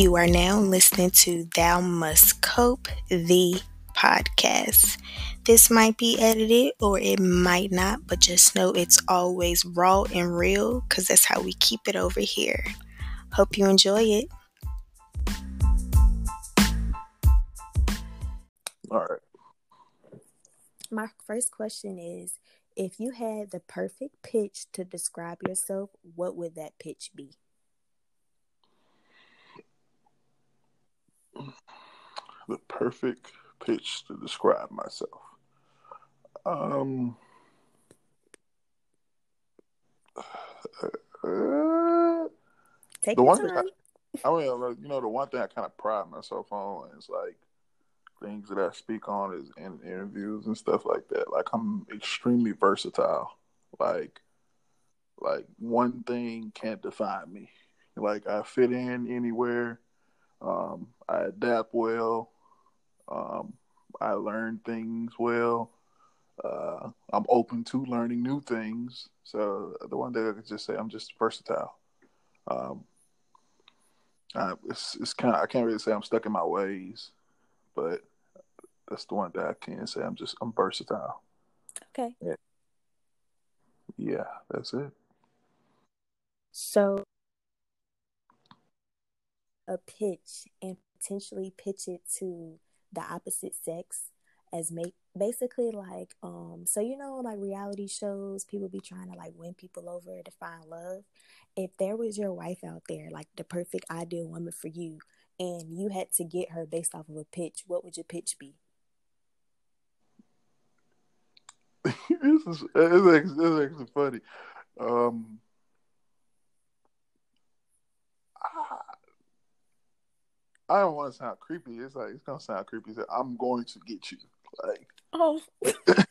You are now listening to Thou Must Cope, the podcast. This might be edited or it might not, but just know it's always raw and real because that's how we keep it over here. Hope you enjoy it. All right. My first question is if you had the perfect pitch to describe yourself, what would that pitch be? The perfect pitch to describe myself. Um, uh, Take the one time. thing I, I mean, you know, the one thing I kind of pride myself on is like things that I speak on is in interviews and stuff like that. Like I'm extremely versatile. Like, like one thing can't define me. Like I fit in anywhere. Um, I adapt well. Um, I learn things well. Uh, I'm open to learning new things. So the one thing I could just say, I'm just versatile. Um, I, it's it's kind of I can't really say I'm stuck in my ways, but that's the one that I can say. I'm just I'm versatile. Okay. Yeah, that's it. So a pitch and potentially pitch it to the opposite sex as make basically like um so you know like reality shows people be trying to like win people over to find love if there was your wife out there like the perfect ideal woman for you and you had to get her based off of a pitch what would your pitch be this is it's actually, it's funny. Um, I don't want to sound creepy. It's like it's gonna sound creepy. Like, I'm going to get you. Like oh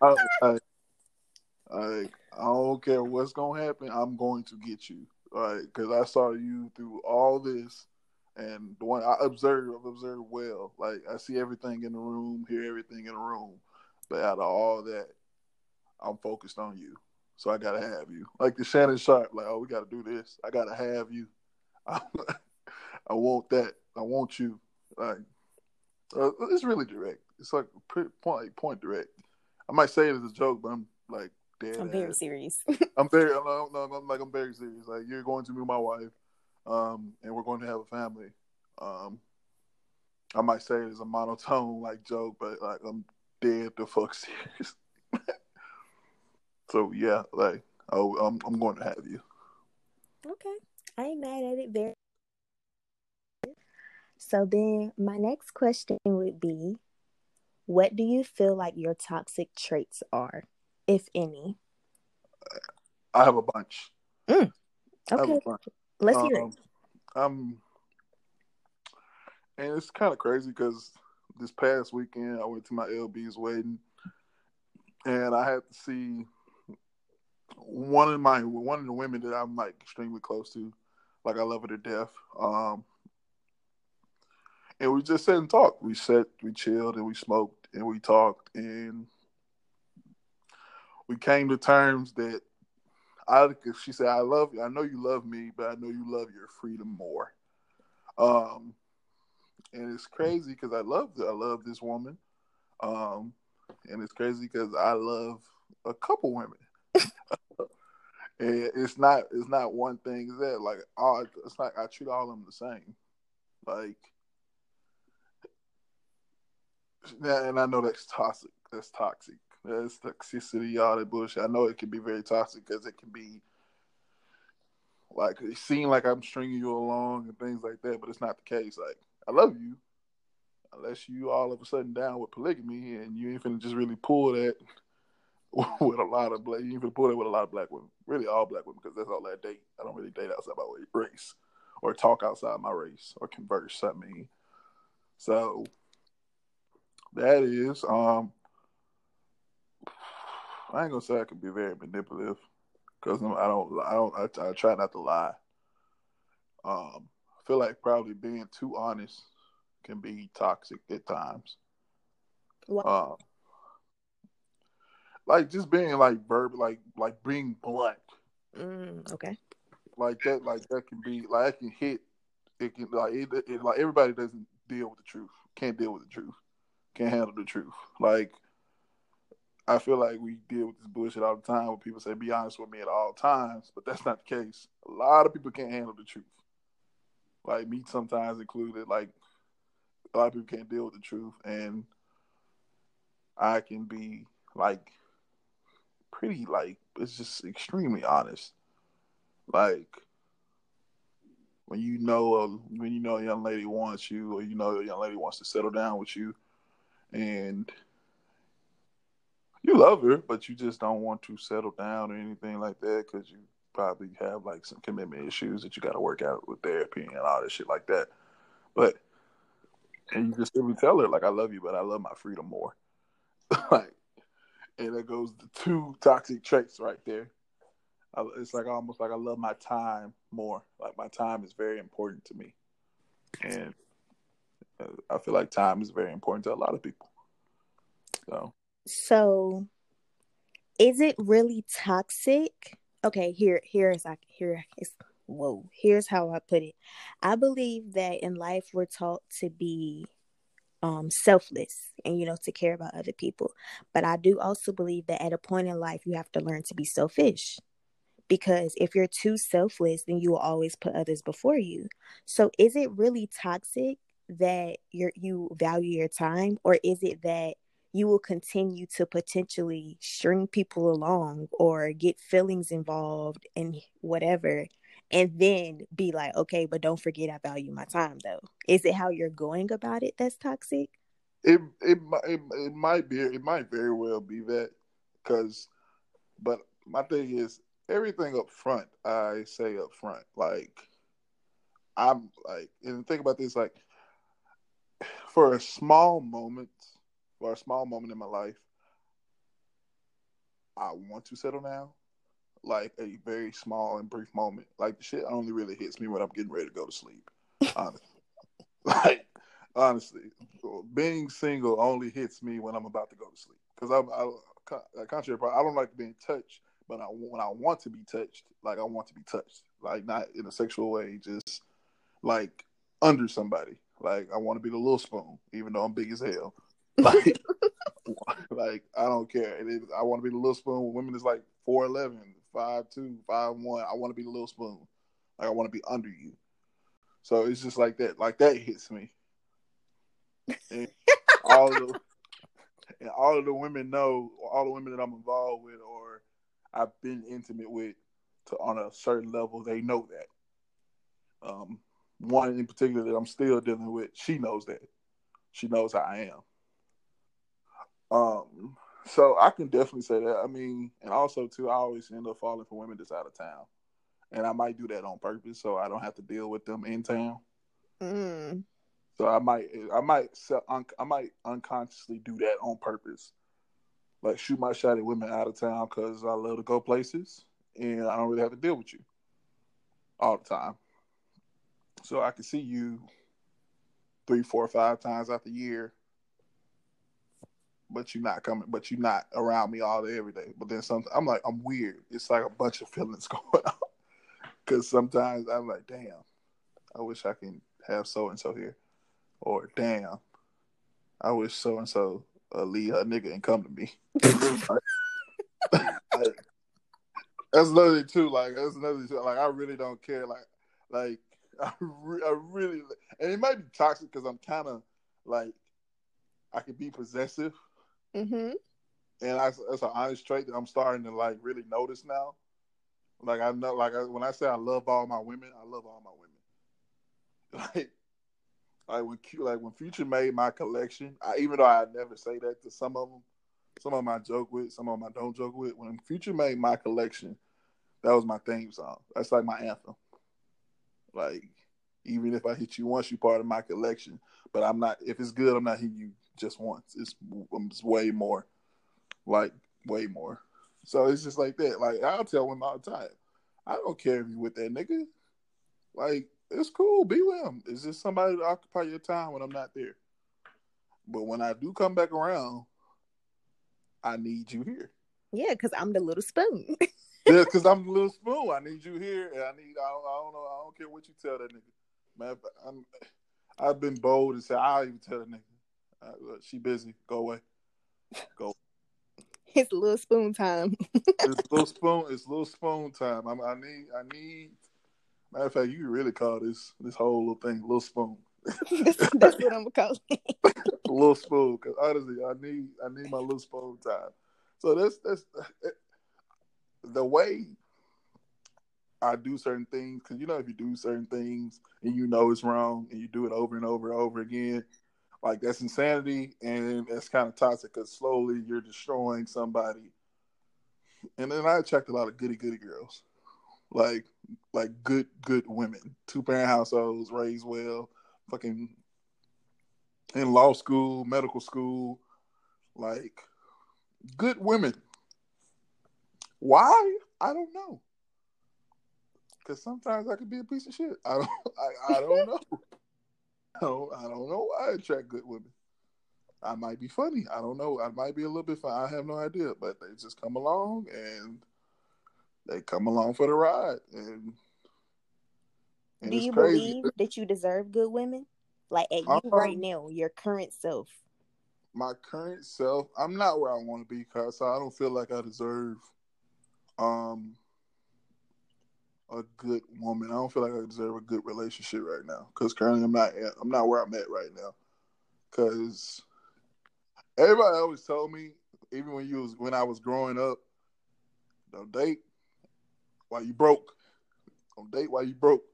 I, I, like I don't care what's gonna happen. I'm going to get you. Like because I saw you through all this, and the one I observed, I've observed well. Like I see everything in the room, hear everything in the room, but out of all that, I'm focused on you. So I gotta have you. Like the Shannon Sharpe, like oh we gotta do this. I gotta have you. I, want that. I want you. Like uh, it's really direct. It's like point point direct. I might say it as a joke, but I'm like dead. i'm very ass. serious I'm very, no, no, I'm like I'm very serious. Like you're going to be my wife, um, and we're going to have a family. Um, I might say it as a monotone like joke, but like I'm dead the fuck serious. so yeah, like oh, I'm I'm going to have you. Okay. I ain't mad at it very So then my next question would be what do you feel like your toxic traits are, if any? I have a bunch. Have Okay, bunch. let's hear it. Um, I'm, and it's kind of crazy because this past weekend I went to my LB's wedding, and I had to see one of my one of the women that I'm like extremely close to, like I love her to death. Um, and we just sat and talked. We sat, we chilled, and we smoked, and we talked, and we came to terms that I. She said, "I love you. I know you love me, but I know you love your freedom more." Um, and it's crazy because I love I love this woman, um, and it's crazy because I love a couple women. and it's not it's not one thing that like all it's like I treat all of them the same, like. Yeah, and I know that's toxic. That's toxic. That's toxicity, all that bullshit. I know it can be very toxic because it can be like it seem like I'm stringing you along and things like that, but it's not the case. Like I love you, unless you all of a sudden down with polygamy and you ain't finna just really pull that with a lot of black. You ain't pull that with a lot of black women. Really, all black women because that's all I date. I don't really date outside my race or talk outside my race or converse. I mean, so that is um. I ain't gonna say I can be very manipulative because I don't. I don't. I, I try not to lie. Um, I feel like probably being too honest can be toxic at times. What? Um, like just being like verb, like like being blunt, Mm, okay. like that, like that can be like I can hit it can like it, it, like everybody doesn't deal with the truth. Can't deal with the truth. Can't handle the truth. Like I feel like we deal with this bullshit all the time when people say be honest with me at all times, but that's not the case. A lot of people can't handle the truth. Like me sometimes included, like a lot of people can't deal with the truth and I can be like pretty like it's just extremely honest. Like when you know a, when you know a young lady wants you or you know a young lady wants to settle down with you and you love her but you just don't want to settle down or anything like that because you probably have like some commitment issues that you got to work out with therapy and all that shit like that. But and you just simply tell her like i love you but i love my freedom more. Like and that goes the two toxic traits right there. It's like almost like I love my time more. Like my time is very important to me, and I feel like time is very important to a lot of people. So, so is it really toxic? Okay, here, here's I here is whoa. Here's how I put it. I believe that in life we're taught to be um, selfless and you know to care about other people but i do also believe that at a point in life you have to learn to be selfish because if you're too selfless then you will always put others before you so is it really toxic that you you value your time or is it that you will continue to potentially string people along or get feelings involved and whatever and then be like okay but don't forget i value my time though is it how you're going about it that's toxic it it, it, it might be it might very well be that because but my thing is everything up front, I say up front. Like I'm like, and think about this, like for a small moment, for a small moment in my life, I want to settle down. Like a very small and brief moment. Like the shit only really hits me when I'm getting ready to go to sleep. honestly. like honestly, being single only hits me when I'm about to go to sleep. Because I'm I, contrary, I don't like being touched but I, when I want to be touched, like I want to be touched, like not in a sexual way, just like under somebody. Like I want to be the little spoon, even though I'm big as hell. Like, like I don't care. I want to be the little spoon. Women is like 4'11", 5'2", 5'1". I want to be the little spoon. Like I want to be under you. So it's just like that. Like that hits me. And all the and all of the women know, all the women that I'm involved with, or I've been intimate with to on a certain level. They know that. Um, one in particular that I'm still dealing with, she knows that. She knows how I am. Um, so I can definitely say that. I mean, and also too, I always end up falling for women that's out of town, and I might do that on purpose so I don't have to deal with them in town. Mm. So I might, I might, I might unconsciously do that on purpose like shoot my shot at women out of town because I love to go places and I don't really have to deal with you all the time. So I can see you three, four, five times out the year, but you're not coming, but you're not around me all day every day. But then sometimes I'm like, I'm weird. It's like a bunch of feelings going on because sometimes I'm like, damn, I wish I can have so and so here, or damn, I wish so and so leave her nigga and come to me. like, that's another too. Like that's another thing. Like I really don't care. Like like I, re- I really and it might be toxic because I'm kind of like I could be possessive. Mm-hmm. And I, that's an honest trait that I'm starting to like really notice now. Like I know, like I, when I say I love all my women, I love all my women. Like like when like when Future made my collection, I, even though I never say that to some of them, some of them I joke with, some of them I don't joke with. When Future made my collection, that was my theme song. That's like my anthem. Like even if I hit you once, you're part of my collection. But I'm not. If it's good, I'm not hitting you just once. It's, um, it's way more. Like way more. So it's just like that. Like I'll tell women all the time. I don't care if you with that nigga. Like it's cool. Be with him. It's just somebody to occupy your time when I'm not there. But when I do come back around, I need you here. Yeah, because I'm the little spoon. yeah, because I'm the little spoon. I need you here, and I need. I don't, I don't know. I don't care what you tell that nigga. Man, I'm, I've been bold and said I'll even tell the nigga, uh, look, she busy. Go away. Go. It's little spoon time. it's little spoon. It's little spoon time. I'm, I need. I need. Matter of fact, you really call this this whole little thing little spoon. that's, that's what I'm gonna call it. little spoon, because honestly, I need I need my little spoon time. So that's that's the way I do certain things. Because you know, if you do certain things and you know it's wrong and you do it over and over and over again, like that's insanity and that's kind of toxic. Because slowly you're destroying somebody. And then I attract a lot of goody goody girls, like like good good women, two parent households, raised well, fucking in law school, medical school, like good women. Why? I don't know. Because sometimes I could be a piece of shit. I don't. I, I don't know. I don't. I don't know why I attract good women. I might be funny. I don't know. I might be a little bit funny. I have no idea. But they just come along and they come along for the ride. And, and do you crazy. believe that you deserve good women? Like at you um, right now, your current self. My current self, I'm not where I want to be, cause I don't feel like I deserve um a good woman. I don't feel like I deserve a good relationship right now, cause currently I'm not I'm not where I'm at right now, cause everybody always told me, even when you was when I was growing up, don't date while you broke. Don't date while you broke.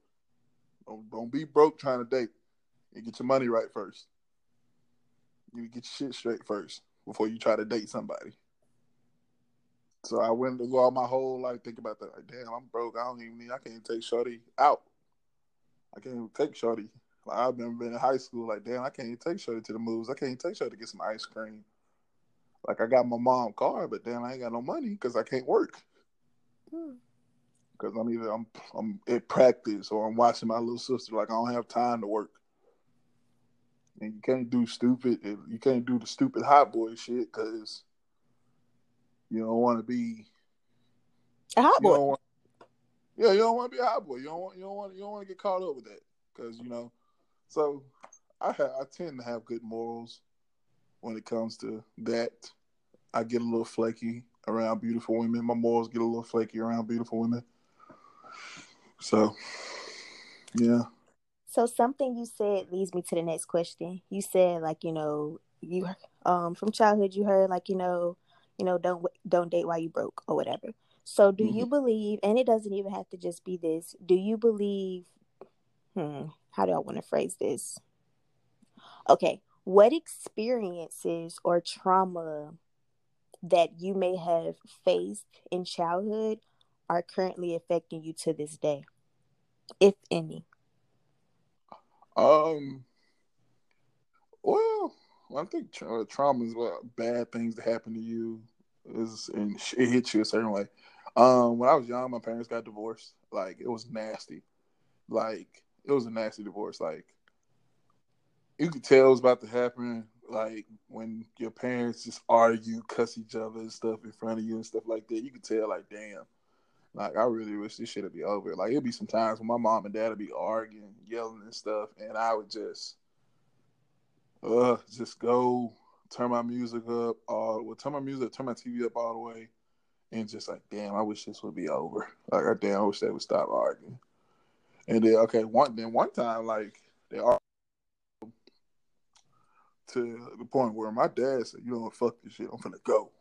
Don't don't be broke trying to date. You get your money right first. You get your shit straight first before you try to date somebody. So I went to go all my whole life think about that. Like, damn, I'm broke. I don't even need. I can't take Shorty out. I can't even take Shorty. Like I've never been in high school. Like, damn, I can't even take Shorty to the moves. I can't even take Shorty to get some ice cream. Like I got my mom car, but damn, I ain't got no money because I can't work. Because hmm. I'm either I'm I'm at practice or I'm watching my little sister. Like I don't have time to work and you can't do stupid. You can't do the stupid hot boy shit because you don't want to be a hot boy. Want, yeah, you don't want to be a hot boy. You don't want. You don't want. You don't want to get caught up with that because you know. So I have. I tend to have good morals when it comes to that. I get a little flaky around beautiful women. My morals get a little flaky around beautiful women. So, yeah. So something you said leads me to the next question. You said like, you know, you um from childhood you heard like, you know, you know, don't don't date while you broke or whatever. So do mm-hmm. you believe and it doesn't even have to just be this. Do you believe hmm, how do I want to phrase this? Okay, what experiences or trauma that you may have faced in childhood are currently affecting you to this day, if any? Um. Well, I think tra- trauma is what bad things that happen to you is and it hits you a certain way. Um, when I was young, my parents got divorced. Like it was nasty. Like it was a nasty divorce. Like you could tell it was about to happen. Like when your parents just argue, cuss each other and stuff in front of you and stuff like that. You could tell, like, damn, like I really wish this shit would be over. Like it'd be some times when my mom and dad would be arguing, yelling and stuff, and I would just, uh, just go turn my music up, or well, turn my music, turn my TV up all the way, and just like, damn, I wish this would be over. Like, I damn, I wish they would stop arguing. And then okay, one then one time like they are to the point where my dad said, "You know what? Fuck this shit. I'm finna go."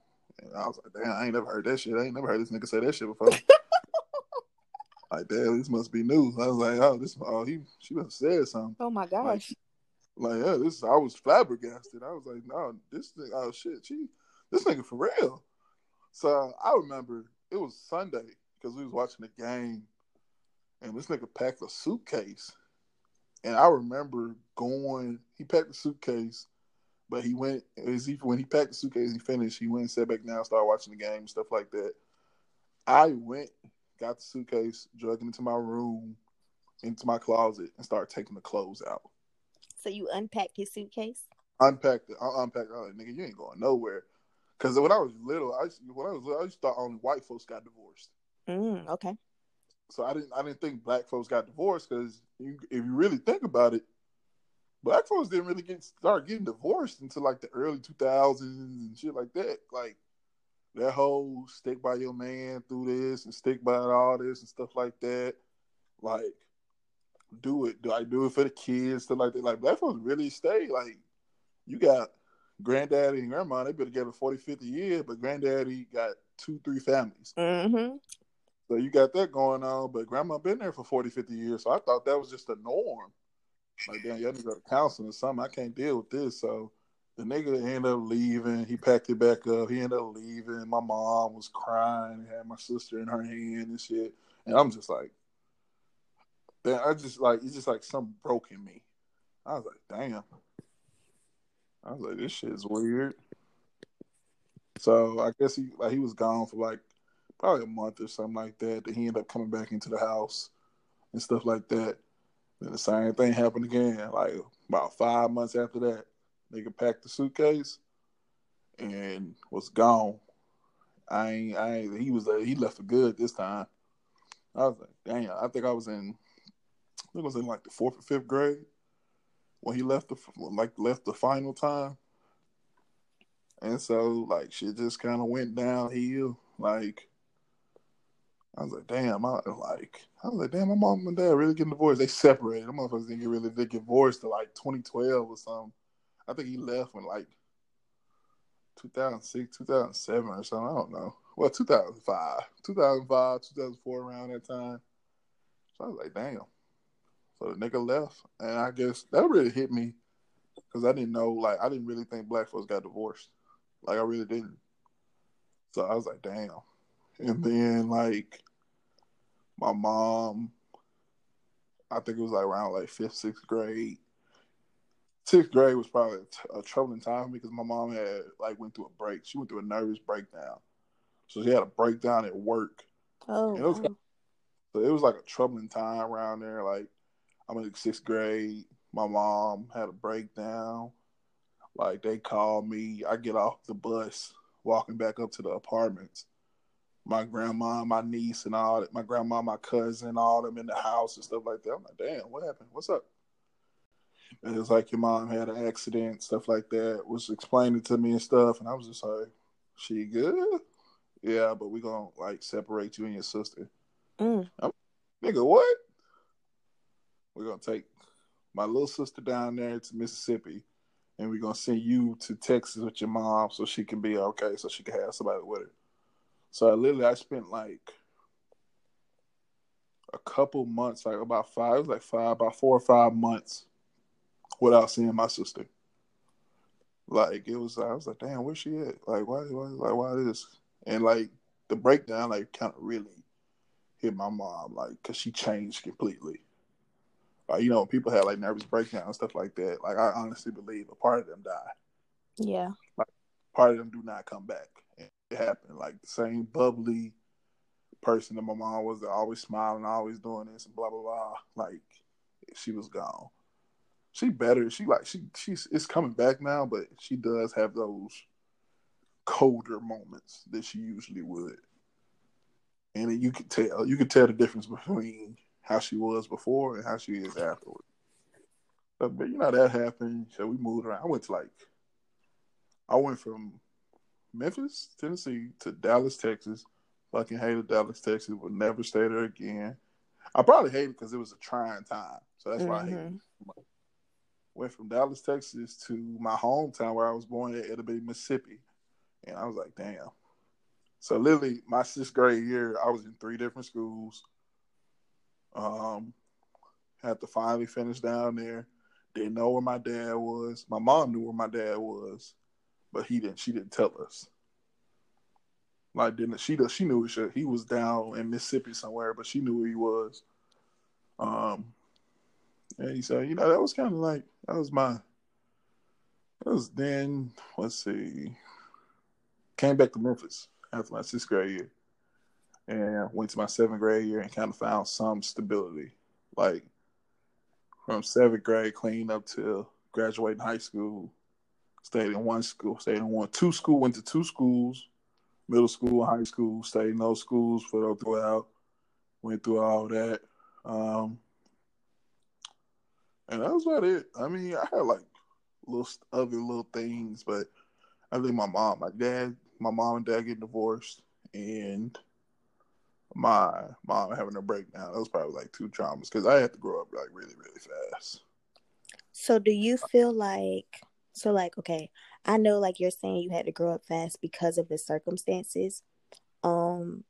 And I was like, "Damn, I ain't never heard that shit. I ain't never heard this nigga say that shit before." like, damn, this must be new. I was like, oh, this, oh, he, she must have said something. Oh my gosh. Like, like, yeah, this, I was flabbergasted. I was like, no, this thing, oh shit, she, this nigga for real. So I remember it was Sunday because we was watching the game, and this nigga packed a suitcase, and I remember going. He packed the suitcase, but he went. As he when he packed the suitcase, he finished. He went and sat back down, started watching the game, stuff like that. I went got the suitcase, dragged it into my room, into my closet, and started taking the clothes out. So you unpacked his suitcase? Unpacked it. I unpacked it. I like, nigga, you ain't going nowhere. Because when I was little, I used, when I was little, I to thought only white folks got divorced. Mm, okay. so I didn't I didn't think black folks got divorced because if you really think about it, black folks didn't really get start getting divorced until like the early 2000s and shit like that. Like that whole stick by your man through this and stick by all this and stuff like that. Like do it. Do I do it for the kids? Stuff like that. Like black folks really stay. Like you got granddaddy and grandma, they've been together 40, 50 years, but granddaddy got two, three families. Mm-hmm. So you got that going on, but grandma been there for 40, 50 years. So I thought that was just a norm. Like, damn, you have to go to counseling or something. I can't deal with this. So the nigga ended up leaving. He packed it back up. He ended up leaving. My mom was crying. Had my sister in her hand and shit. And I'm just like, then I just like it's just like something broke in me. I was like, damn. I was like, this shit is weird. So I guess he like he was gone for like probably a month or something like that. Then he ended up coming back into the house and stuff like that. Then the same thing happened again. Like about five months after that, nigga packed the suitcase and was gone. I ain't, I ain't, he was uh, he left for good this time. I was like, damn. I think I was in, I think I was in like the fourth or fifth grade when he left the like left the final time. And so like shit just kind of went downhill. Like I was like, damn, I like I was like, damn, my mom and dad really getting divorced. They separated. My motherfuckers didn't get really they divorced to like 2012 or something. I think he left when like 2006, 2007 or something. I don't know. Well, 2005, 2005, 2004, around that time. So I was like, damn. So the nigga left, and I guess that really hit me because I didn't know, like, I didn't really think black folks got divorced. Like, I really didn't. So I was like, damn. And then, like, my mom, I think it was like around like fifth, sixth grade. Sixth grade was probably a, a troubling time because my mom had like went through a break. She went through a nervous breakdown, so she had a breakdown at work. Oh, it was, wow. so it was like a troubling time around there. Like I'm in sixth grade. My mom had a breakdown. Like they called me. I get off the bus, walking back up to the apartments my grandma, my niece, and all that. My grandma, my cousin, all them in the house and stuff like that. I'm like, damn, what happened? What's up? And it's like your mom had an accident, stuff like that. Was explaining to me and stuff, and I was just like, she good? Yeah, but we gonna like separate you and your sister. Mm. nigga, what? We're gonna take my little sister down there to Mississippi, and we're gonna send you to Texas with your mom so she can be okay, so she can have somebody with her. So I literally I spent like a couple months, like about five, it was like five, about four or five months without seeing my sister. Like it was, I was like, damn, where's she at? Like why, why, like why this? And like the breakdown, like kind of really hit my mom, like because she changed completely. Like you know, people had like nervous breakdown and stuff like that. Like I honestly believe a part of them die. Yeah. Like part of them do not come back And it happened. Like the same bubbly person that my mom was, that always smiling, always doing this and blah blah blah. Like she was gone. She better. She like she she's it's coming back now, but she does have those colder moments that she usually would. And you could tell you could tell the difference between how she was before and how she is afterward. But, but you know that happened. So we moved around. I went to like I went from Memphis, Tennessee to Dallas, Texas. Fucking hated Dallas, Texas. Would never stay there again. I probably hated because it was a trying time. So that's why mm-hmm. I hated it. Went from Dallas, Texas to my hometown where I was born at Edabay, Mississippi. And I was like, damn. So literally my sixth grade year, I was in three different schools. Um, had to finally finish down there. Didn't know where my dad was. My mom knew where my dad was but he didn't. She didn't tell us. Like didn't she? She knew he was down in Mississippi somewhere, but she knew where he was. Um, and he said, you know, that was kind of like that was my. That was then. Let's see. Came back to Memphis after my sixth grade year, and went to my seventh grade year and kind of found some stability, like from seventh grade clean up to graduating high school Stayed in one school. Stayed in one, two school. Went to two schools, middle school, high school. Stayed in those schools for throughout. went through all that. Um, and that was about it. I mean, I had like little other little things, but I think my mom, my dad, my mom and dad getting divorced, and my mom having a breakdown. That was probably like two traumas because I had to grow up like really, really fast. So, do you feel like so? Like, okay, I know like you're saying you had to grow up fast because of the circumstances. Um,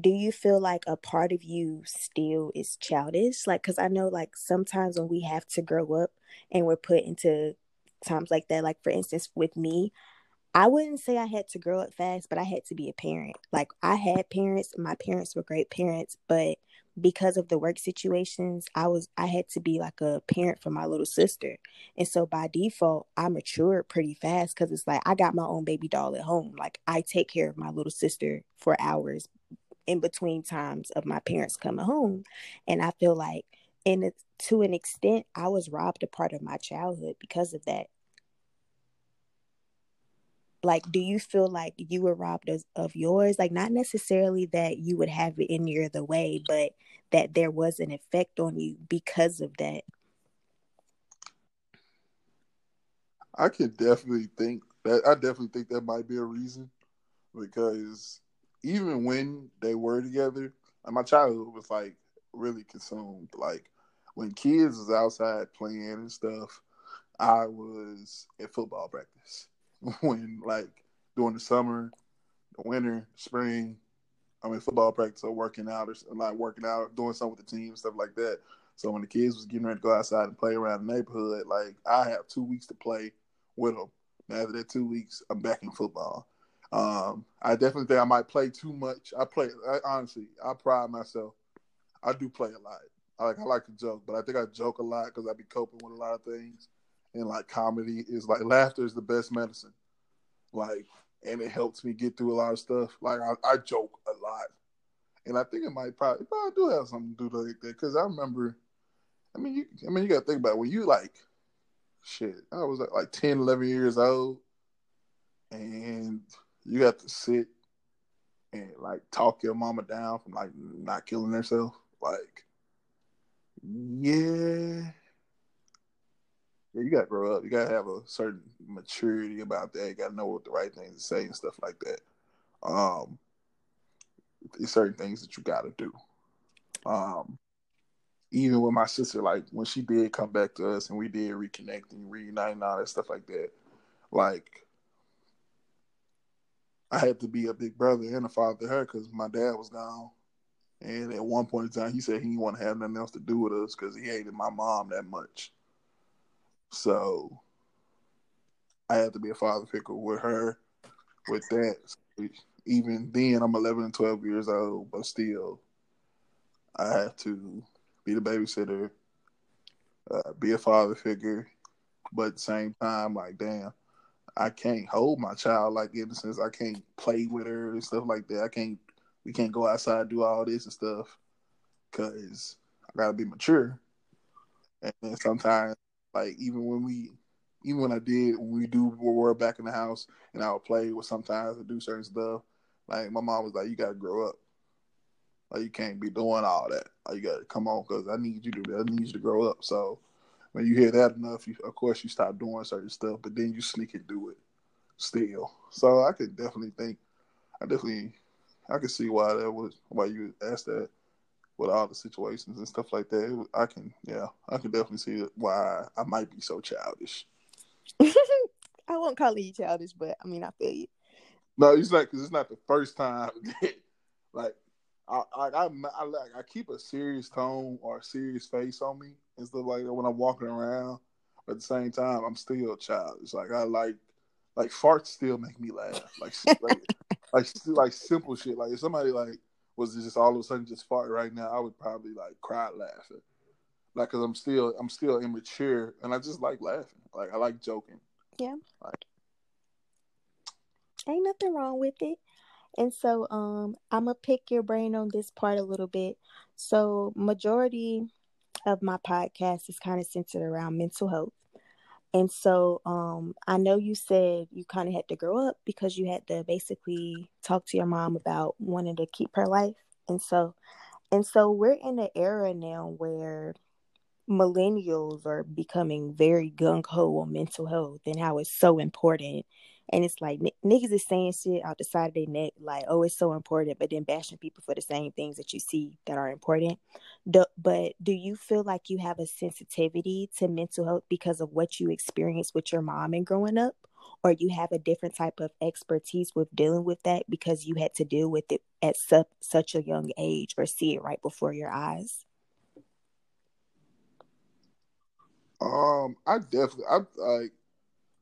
do you feel like a part of you still is childish? Like, because I know like sometimes when we have to grow up and we're put into times like that, like for instance, with me, I wouldn't say I had to grow up fast, but I had to be a parent. Like I had parents, my parents were great parents, but because of the work situations, I was I had to be like a parent for my little sister. And so by default, I matured pretty fast cuz it's like I got my own baby doll at home. Like I take care of my little sister for hours in between times of my parents coming home. And I feel like in to an extent I was robbed a part of my childhood because of that like do you feel like you were robbed of, of yours? Like not necessarily that you would have it in your the way but that there was an effect on you because of that. I could definitely think that i definitely think that might be a reason because even when they were together my childhood was like really consumed. Like when kids was outside playing and stuff i was at football practice when like during the summer, the winter, spring, I mean football practice or working out or like working out, doing something with the team, stuff like that. So when the kids was getting ready to go outside and play around the neighborhood, like I have two weeks to play with them. After that two weeks, I'm back in football. Um, I definitely think I might play too much. I play I, honestly. I pride myself. I do play a lot. I like I like to joke, but I think I joke a lot because I be coping with a lot of things and like comedy is like laughter is the best medicine. Like, and it helps me get through a lot of stuff. Like I, I joke a lot, and I think it might probably probably do have something to do like that because I remember. I mean, you. I mean, you got to think about it. when you like, shit. I was like 10, 11 years old, and you got to sit and like talk your mama down from like not killing herself. Like, yeah, yeah, you gotta grow up. You gotta have a certain maturity about that. You gotta know what the right things to say and stuff like that. Um, there's certain things that you gotta do. Um, even with my sister, like when she did come back to us and we did reconnect and reunite and all that stuff like that, like I had to be a big brother and a father to her because my dad was gone. And at one point in time, he said he didn't want to have nothing else to do with us because he hated my mom that much. So I had to be a father figure with her with that. Even then, I'm 11 and 12 years old, but still, I have to be the babysitter, uh, be a father figure, but at the same time, like, damn, I can't hold my child like in the sense I can't play with her and stuff like that. I can't, we can't go outside do all this and stuff because I gotta be mature. And sometimes like even when we, even when I did, when we do we were back in the house and I would play with sometimes and do certain stuff. Like my mom was like, "You gotta grow up. Like you can't be doing all that. Like you gotta come on, cause I need you to. I need you to grow up." So when you hear that enough, you, of course you stop doing certain stuff, but then you sneak and do it still. So I could definitely think, I definitely, I could see why that was why you asked that with all the situations and stuff like that. I can, yeah, I can definitely see why I might be so childish. I won't call you childish, but I mean, I feel you. No, it's not because it's not the first time. That, like, I, I, I, I, like, I keep a serious tone or a serious face on me and stuff like that when I'm walking around. But at the same time, I'm still childish. Like, I like, like farts still make me laugh. Like, like, like, like simple shit. Like, if somebody like was just all of a sudden just fart right now, I would probably like cry laughing. Like, cause I'm still I'm still immature, and I just like laughing. Like I like joking. Yeah. Like, ain't nothing wrong with it. And so, um, I'm gonna pick your brain on this part a little bit. So, majority of my podcast is kind of centered around mental health. And so um, I know you said you kind of had to grow up because you had to basically talk to your mom about wanting to keep her life. And so And so we're in an era now where millennials are becoming very gung ho on mental health and how it's so important. And it's like n- niggas is saying shit out the side of their neck, like, oh, it's so important, but then bashing people for the same things that you see that are important. Do, but do you feel like you have a sensitivity to mental health because of what you experienced with your mom and growing up? Or you have a different type of expertise with dealing with that because you had to deal with it at su- such a young age or see it right before your eyes? Um, I definitely, I like,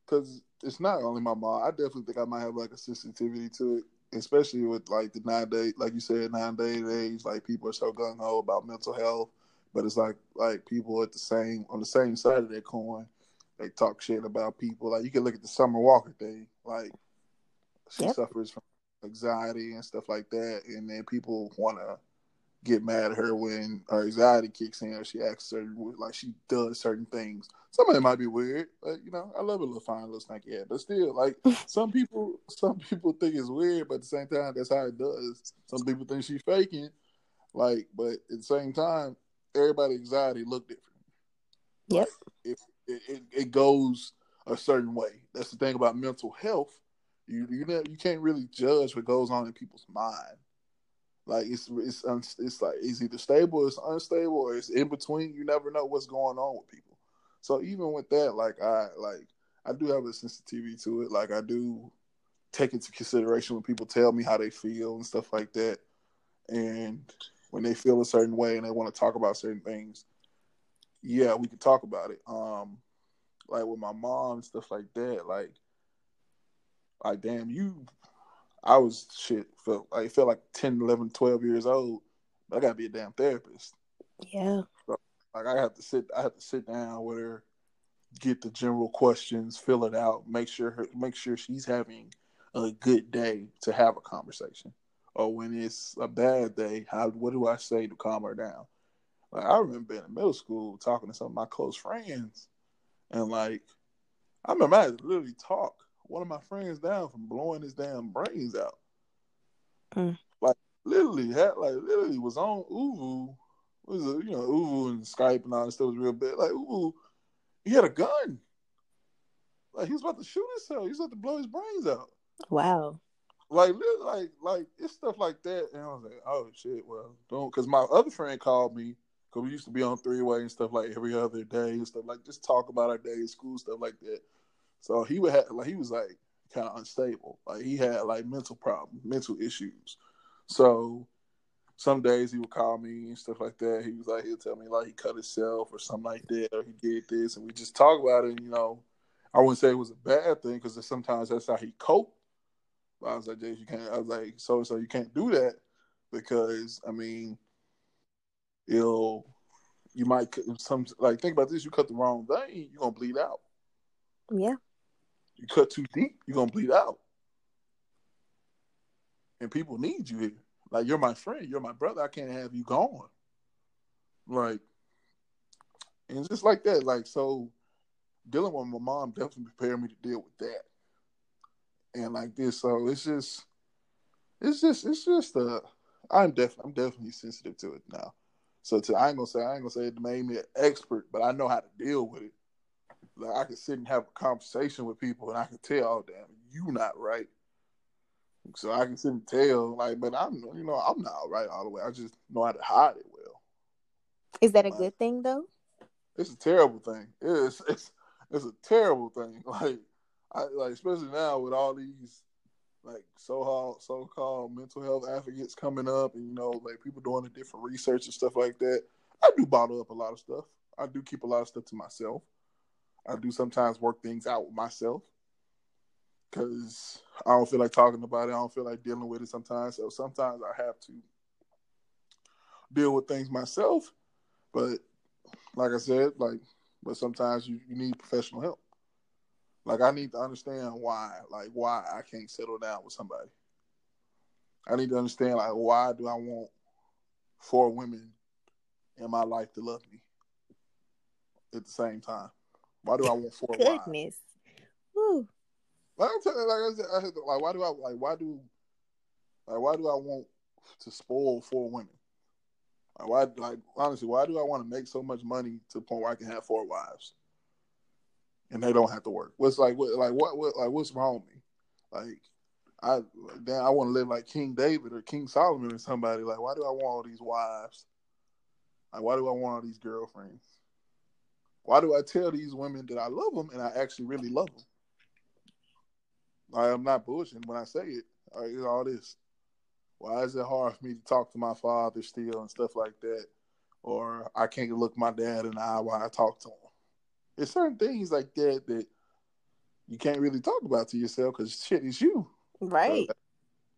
cause it's not only my mom. I definitely think I might have like a sensitivity to it, especially with like the nine day, like you said, nine day age. Like people are so gung ho about mental health, but it's like like people at the same on the same side of that coin, they talk shit about people. Like you can look at the Summer Walker thing, like she yep. suffers from anxiety and stuff like that, and then people want to get mad at her when her anxiety kicks in or she acts certain like she does certain things. Some of it might be weird, but you know, I love a little fine little snaky head. But still, like some people some people think it's weird, but at the same time that's how it does. Some people think she's faking. Like, but at the same time, everybody's anxiety look different. Yep. Like, it, it, it goes a certain way. That's the thing about mental health. You you know, you can't really judge what goes on in people's mind like it's it's it's like it's either stable, it's unstable, or it's in between. You never know what's going on with people. So even with that, like I like I do have a sensitivity to it. Like I do take into consideration when people tell me how they feel and stuff like that. And when they feel a certain way and they want to talk about certain things, yeah, we can talk about it. Um, like with my mom and stuff like that, like like damn, you I was shit felt I felt like 10, 11, 12 years old. But I gotta be a damn therapist. Yeah. So, like I have to sit I have to sit down with her, get the general questions, fill it out, make sure her make sure she's having a good day to have a conversation. Or when it's a bad day, how what do I say to calm her down? Like I remember being in middle school talking to some of my close friends and like I remember I literally talk one of my friends down from blowing his damn brains out. Mm. Like literally had like literally was on ooVoo. Was a, you know ooVoo and Skype and all that stuff was real bad. Like ooVoo, he had a gun. Like he was about to shoot himself. He was about to blow his brains out. Wow. Like like like it's stuff like that, and I was like, oh shit, well don't. Because my other friend called me because we used to be on three way and stuff like every other day and stuff like just talk about our day, in school stuff like that. So he would have like he was like kind of unstable. Like he had like mental problems, mental issues. So some days he would call me and stuff like that. He was like he'll tell me like he cut himself or something like that, or he did this, and we just talk about it. And, you know, I wouldn't say it was a bad thing because sometimes that's how he coped. But I was like, Jay, you can't. I was like, so and so you can't do that because I mean, it'll you might some like think about this. You cut the wrong vein, you're gonna bleed out. Yeah. You cut too deep, you're gonna bleed out. And people need you here. Like you're my friend, you're my brother. I can't have you gone. Like, and just like that. Like so, dealing with my mom definitely prepared me to deal with that. And like this, so it's just, it's just, it's just uh, I'm definitely, I'm definitely sensitive to it now. So to, I ain't gonna say, I ain't gonna say it made me an expert, but I know how to deal with it like I can sit and have a conversation with people, and I can tell, oh damn, you not right. So I can sit and tell, like, but I'm, you know, I'm not right all the way. I just know how to hide it well. Is that a like, good thing though? It's a terrible thing. It's it's it's a terrible thing. Like I like especially now with all these like so so called mental health advocates coming up, and you know, like people doing the different research and stuff like that. I do bottle up a lot of stuff. I do keep a lot of stuff to myself. I do sometimes work things out with myself because I don't feel like talking about it. I don't feel like dealing with it sometimes. So sometimes I have to deal with things myself. But like I said, like, but sometimes you, you need professional help. Like I need to understand why, like why I can't settle down with somebody. I need to understand like why do I want four women in my life to love me at the same time? Why do I want four Goodness. Woo. Like I'm telling, like I said, I said, like why do I like why do like why do I want to spoil four women? Like, why? Like honestly, why do I want to make so much money to the point where I can have four wives, and they don't have to work? What's like, what, like what, what, like what's wrong with me? Like, I then I want to live like King David or King Solomon or somebody. Like, why do I want all these wives? Like, why do I want all these girlfriends? Why do I tell these women that I love them and I actually really love them? I am not bullshitting when I say it. All this. Why is it hard for me to talk to my father still and stuff like that? Or I can't look my dad in the eye while I talk to him. It's certain things like that that you can't really talk about to yourself because shit is you. Right.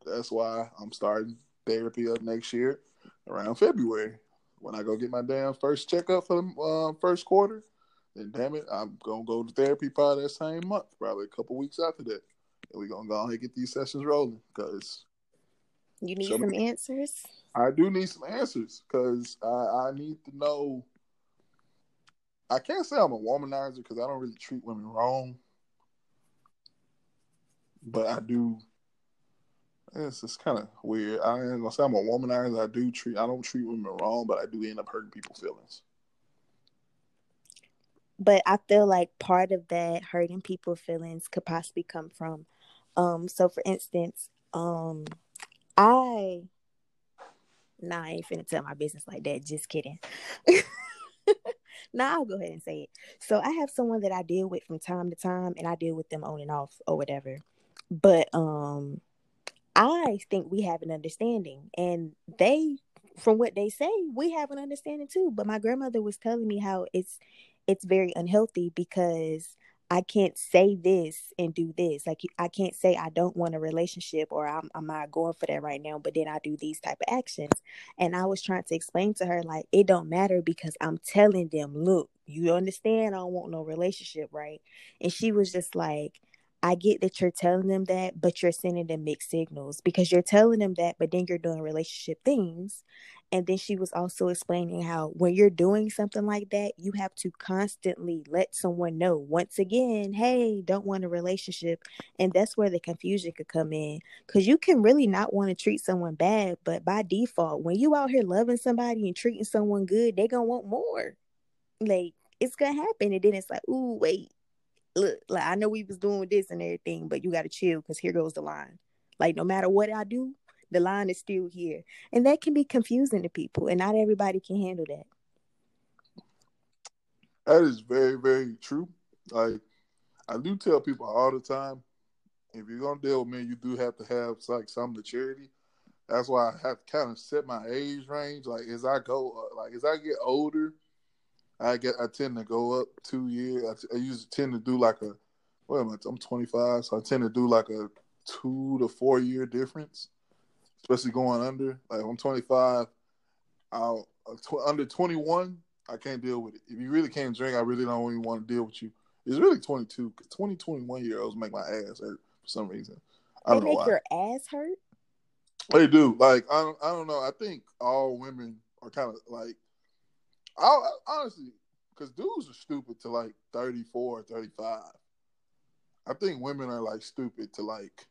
So that's why I'm starting therapy up next year around February. When I go get my damn first checkup for the uh, first quarter, then damn it, I'm gonna go to therapy probably that same month, probably a couple weeks after that. And we're gonna go ahead and get these sessions rolling because you need some answers. I do need some answers because I, I need to know. I can't say I'm a womanizer because I don't really treat women wrong, but I do. It's just kind of weird. I ain't gonna say I'm a womanizer. I do treat. I don't treat women wrong, but I do end up hurting people's feelings but I feel like part of that hurting people feelings could possibly come from um so for instance um I nah I ain't finna tell my business like that just kidding. Nah I'll go ahead and say it. So I have someone that I deal with from time to time and I deal with them on and off or whatever. But um I think we have an understanding and they from what they say we have an understanding too. But my grandmother was telling me how it's it's very unhealthy because I can't say this and do this. Like I can't say I don't want a relationship or I'm I'm not going for that right now, but then I do these type of actions. And I was trying to explain to her like it don't matter because I'm telling them, look, you understand I don't want no relationship, right? And she was just like, I get that you're telling them that, but you're sending them mixed signals because you're telling them that, but then you're doing relationship things. And then she was also explaining how when you're doing something like that, you have to constantly let someone know once again, hey, don't want a relationship. And that's where the confusion could come in because you can really not want to treat someone bad, but by default, when you out here loving somebody and treating someone good, they're going to want more. Like, it's to happen. And then it's like, ooh, wait, look, like I know we was doing this and everything, but you got to chill because here goes the line. Like no matter what I do, the line is still here, and that can be confusing to people, and not everybody can handle that. That is very, very true. Like I do tell people all the time, if you're gonna deal with me, you do have to have like some maturity. That's why I have to kind of set my age range. Like as I go, uh, like as I get older, I get I tend to go up two years. I, t- I usually tend to do like a what am I? I'm 25, so I tend to do like a two to four year difference, especially going under. Like I'm 25, I'll uh, tw- under 21, I can't deal with it. If you really can't drink, I really don't even want to deal with you. It's really 22 because 20, 21 year olds make my ass hurt for some reason. I don't they know make why. your ass hurt. They do. Like I don't. I don't know. I think all women are kind of like I, honestly, because dudes are stupid to like 34, 35. I think women are like stupid to like,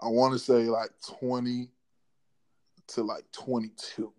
I want to say like 20 to like 22.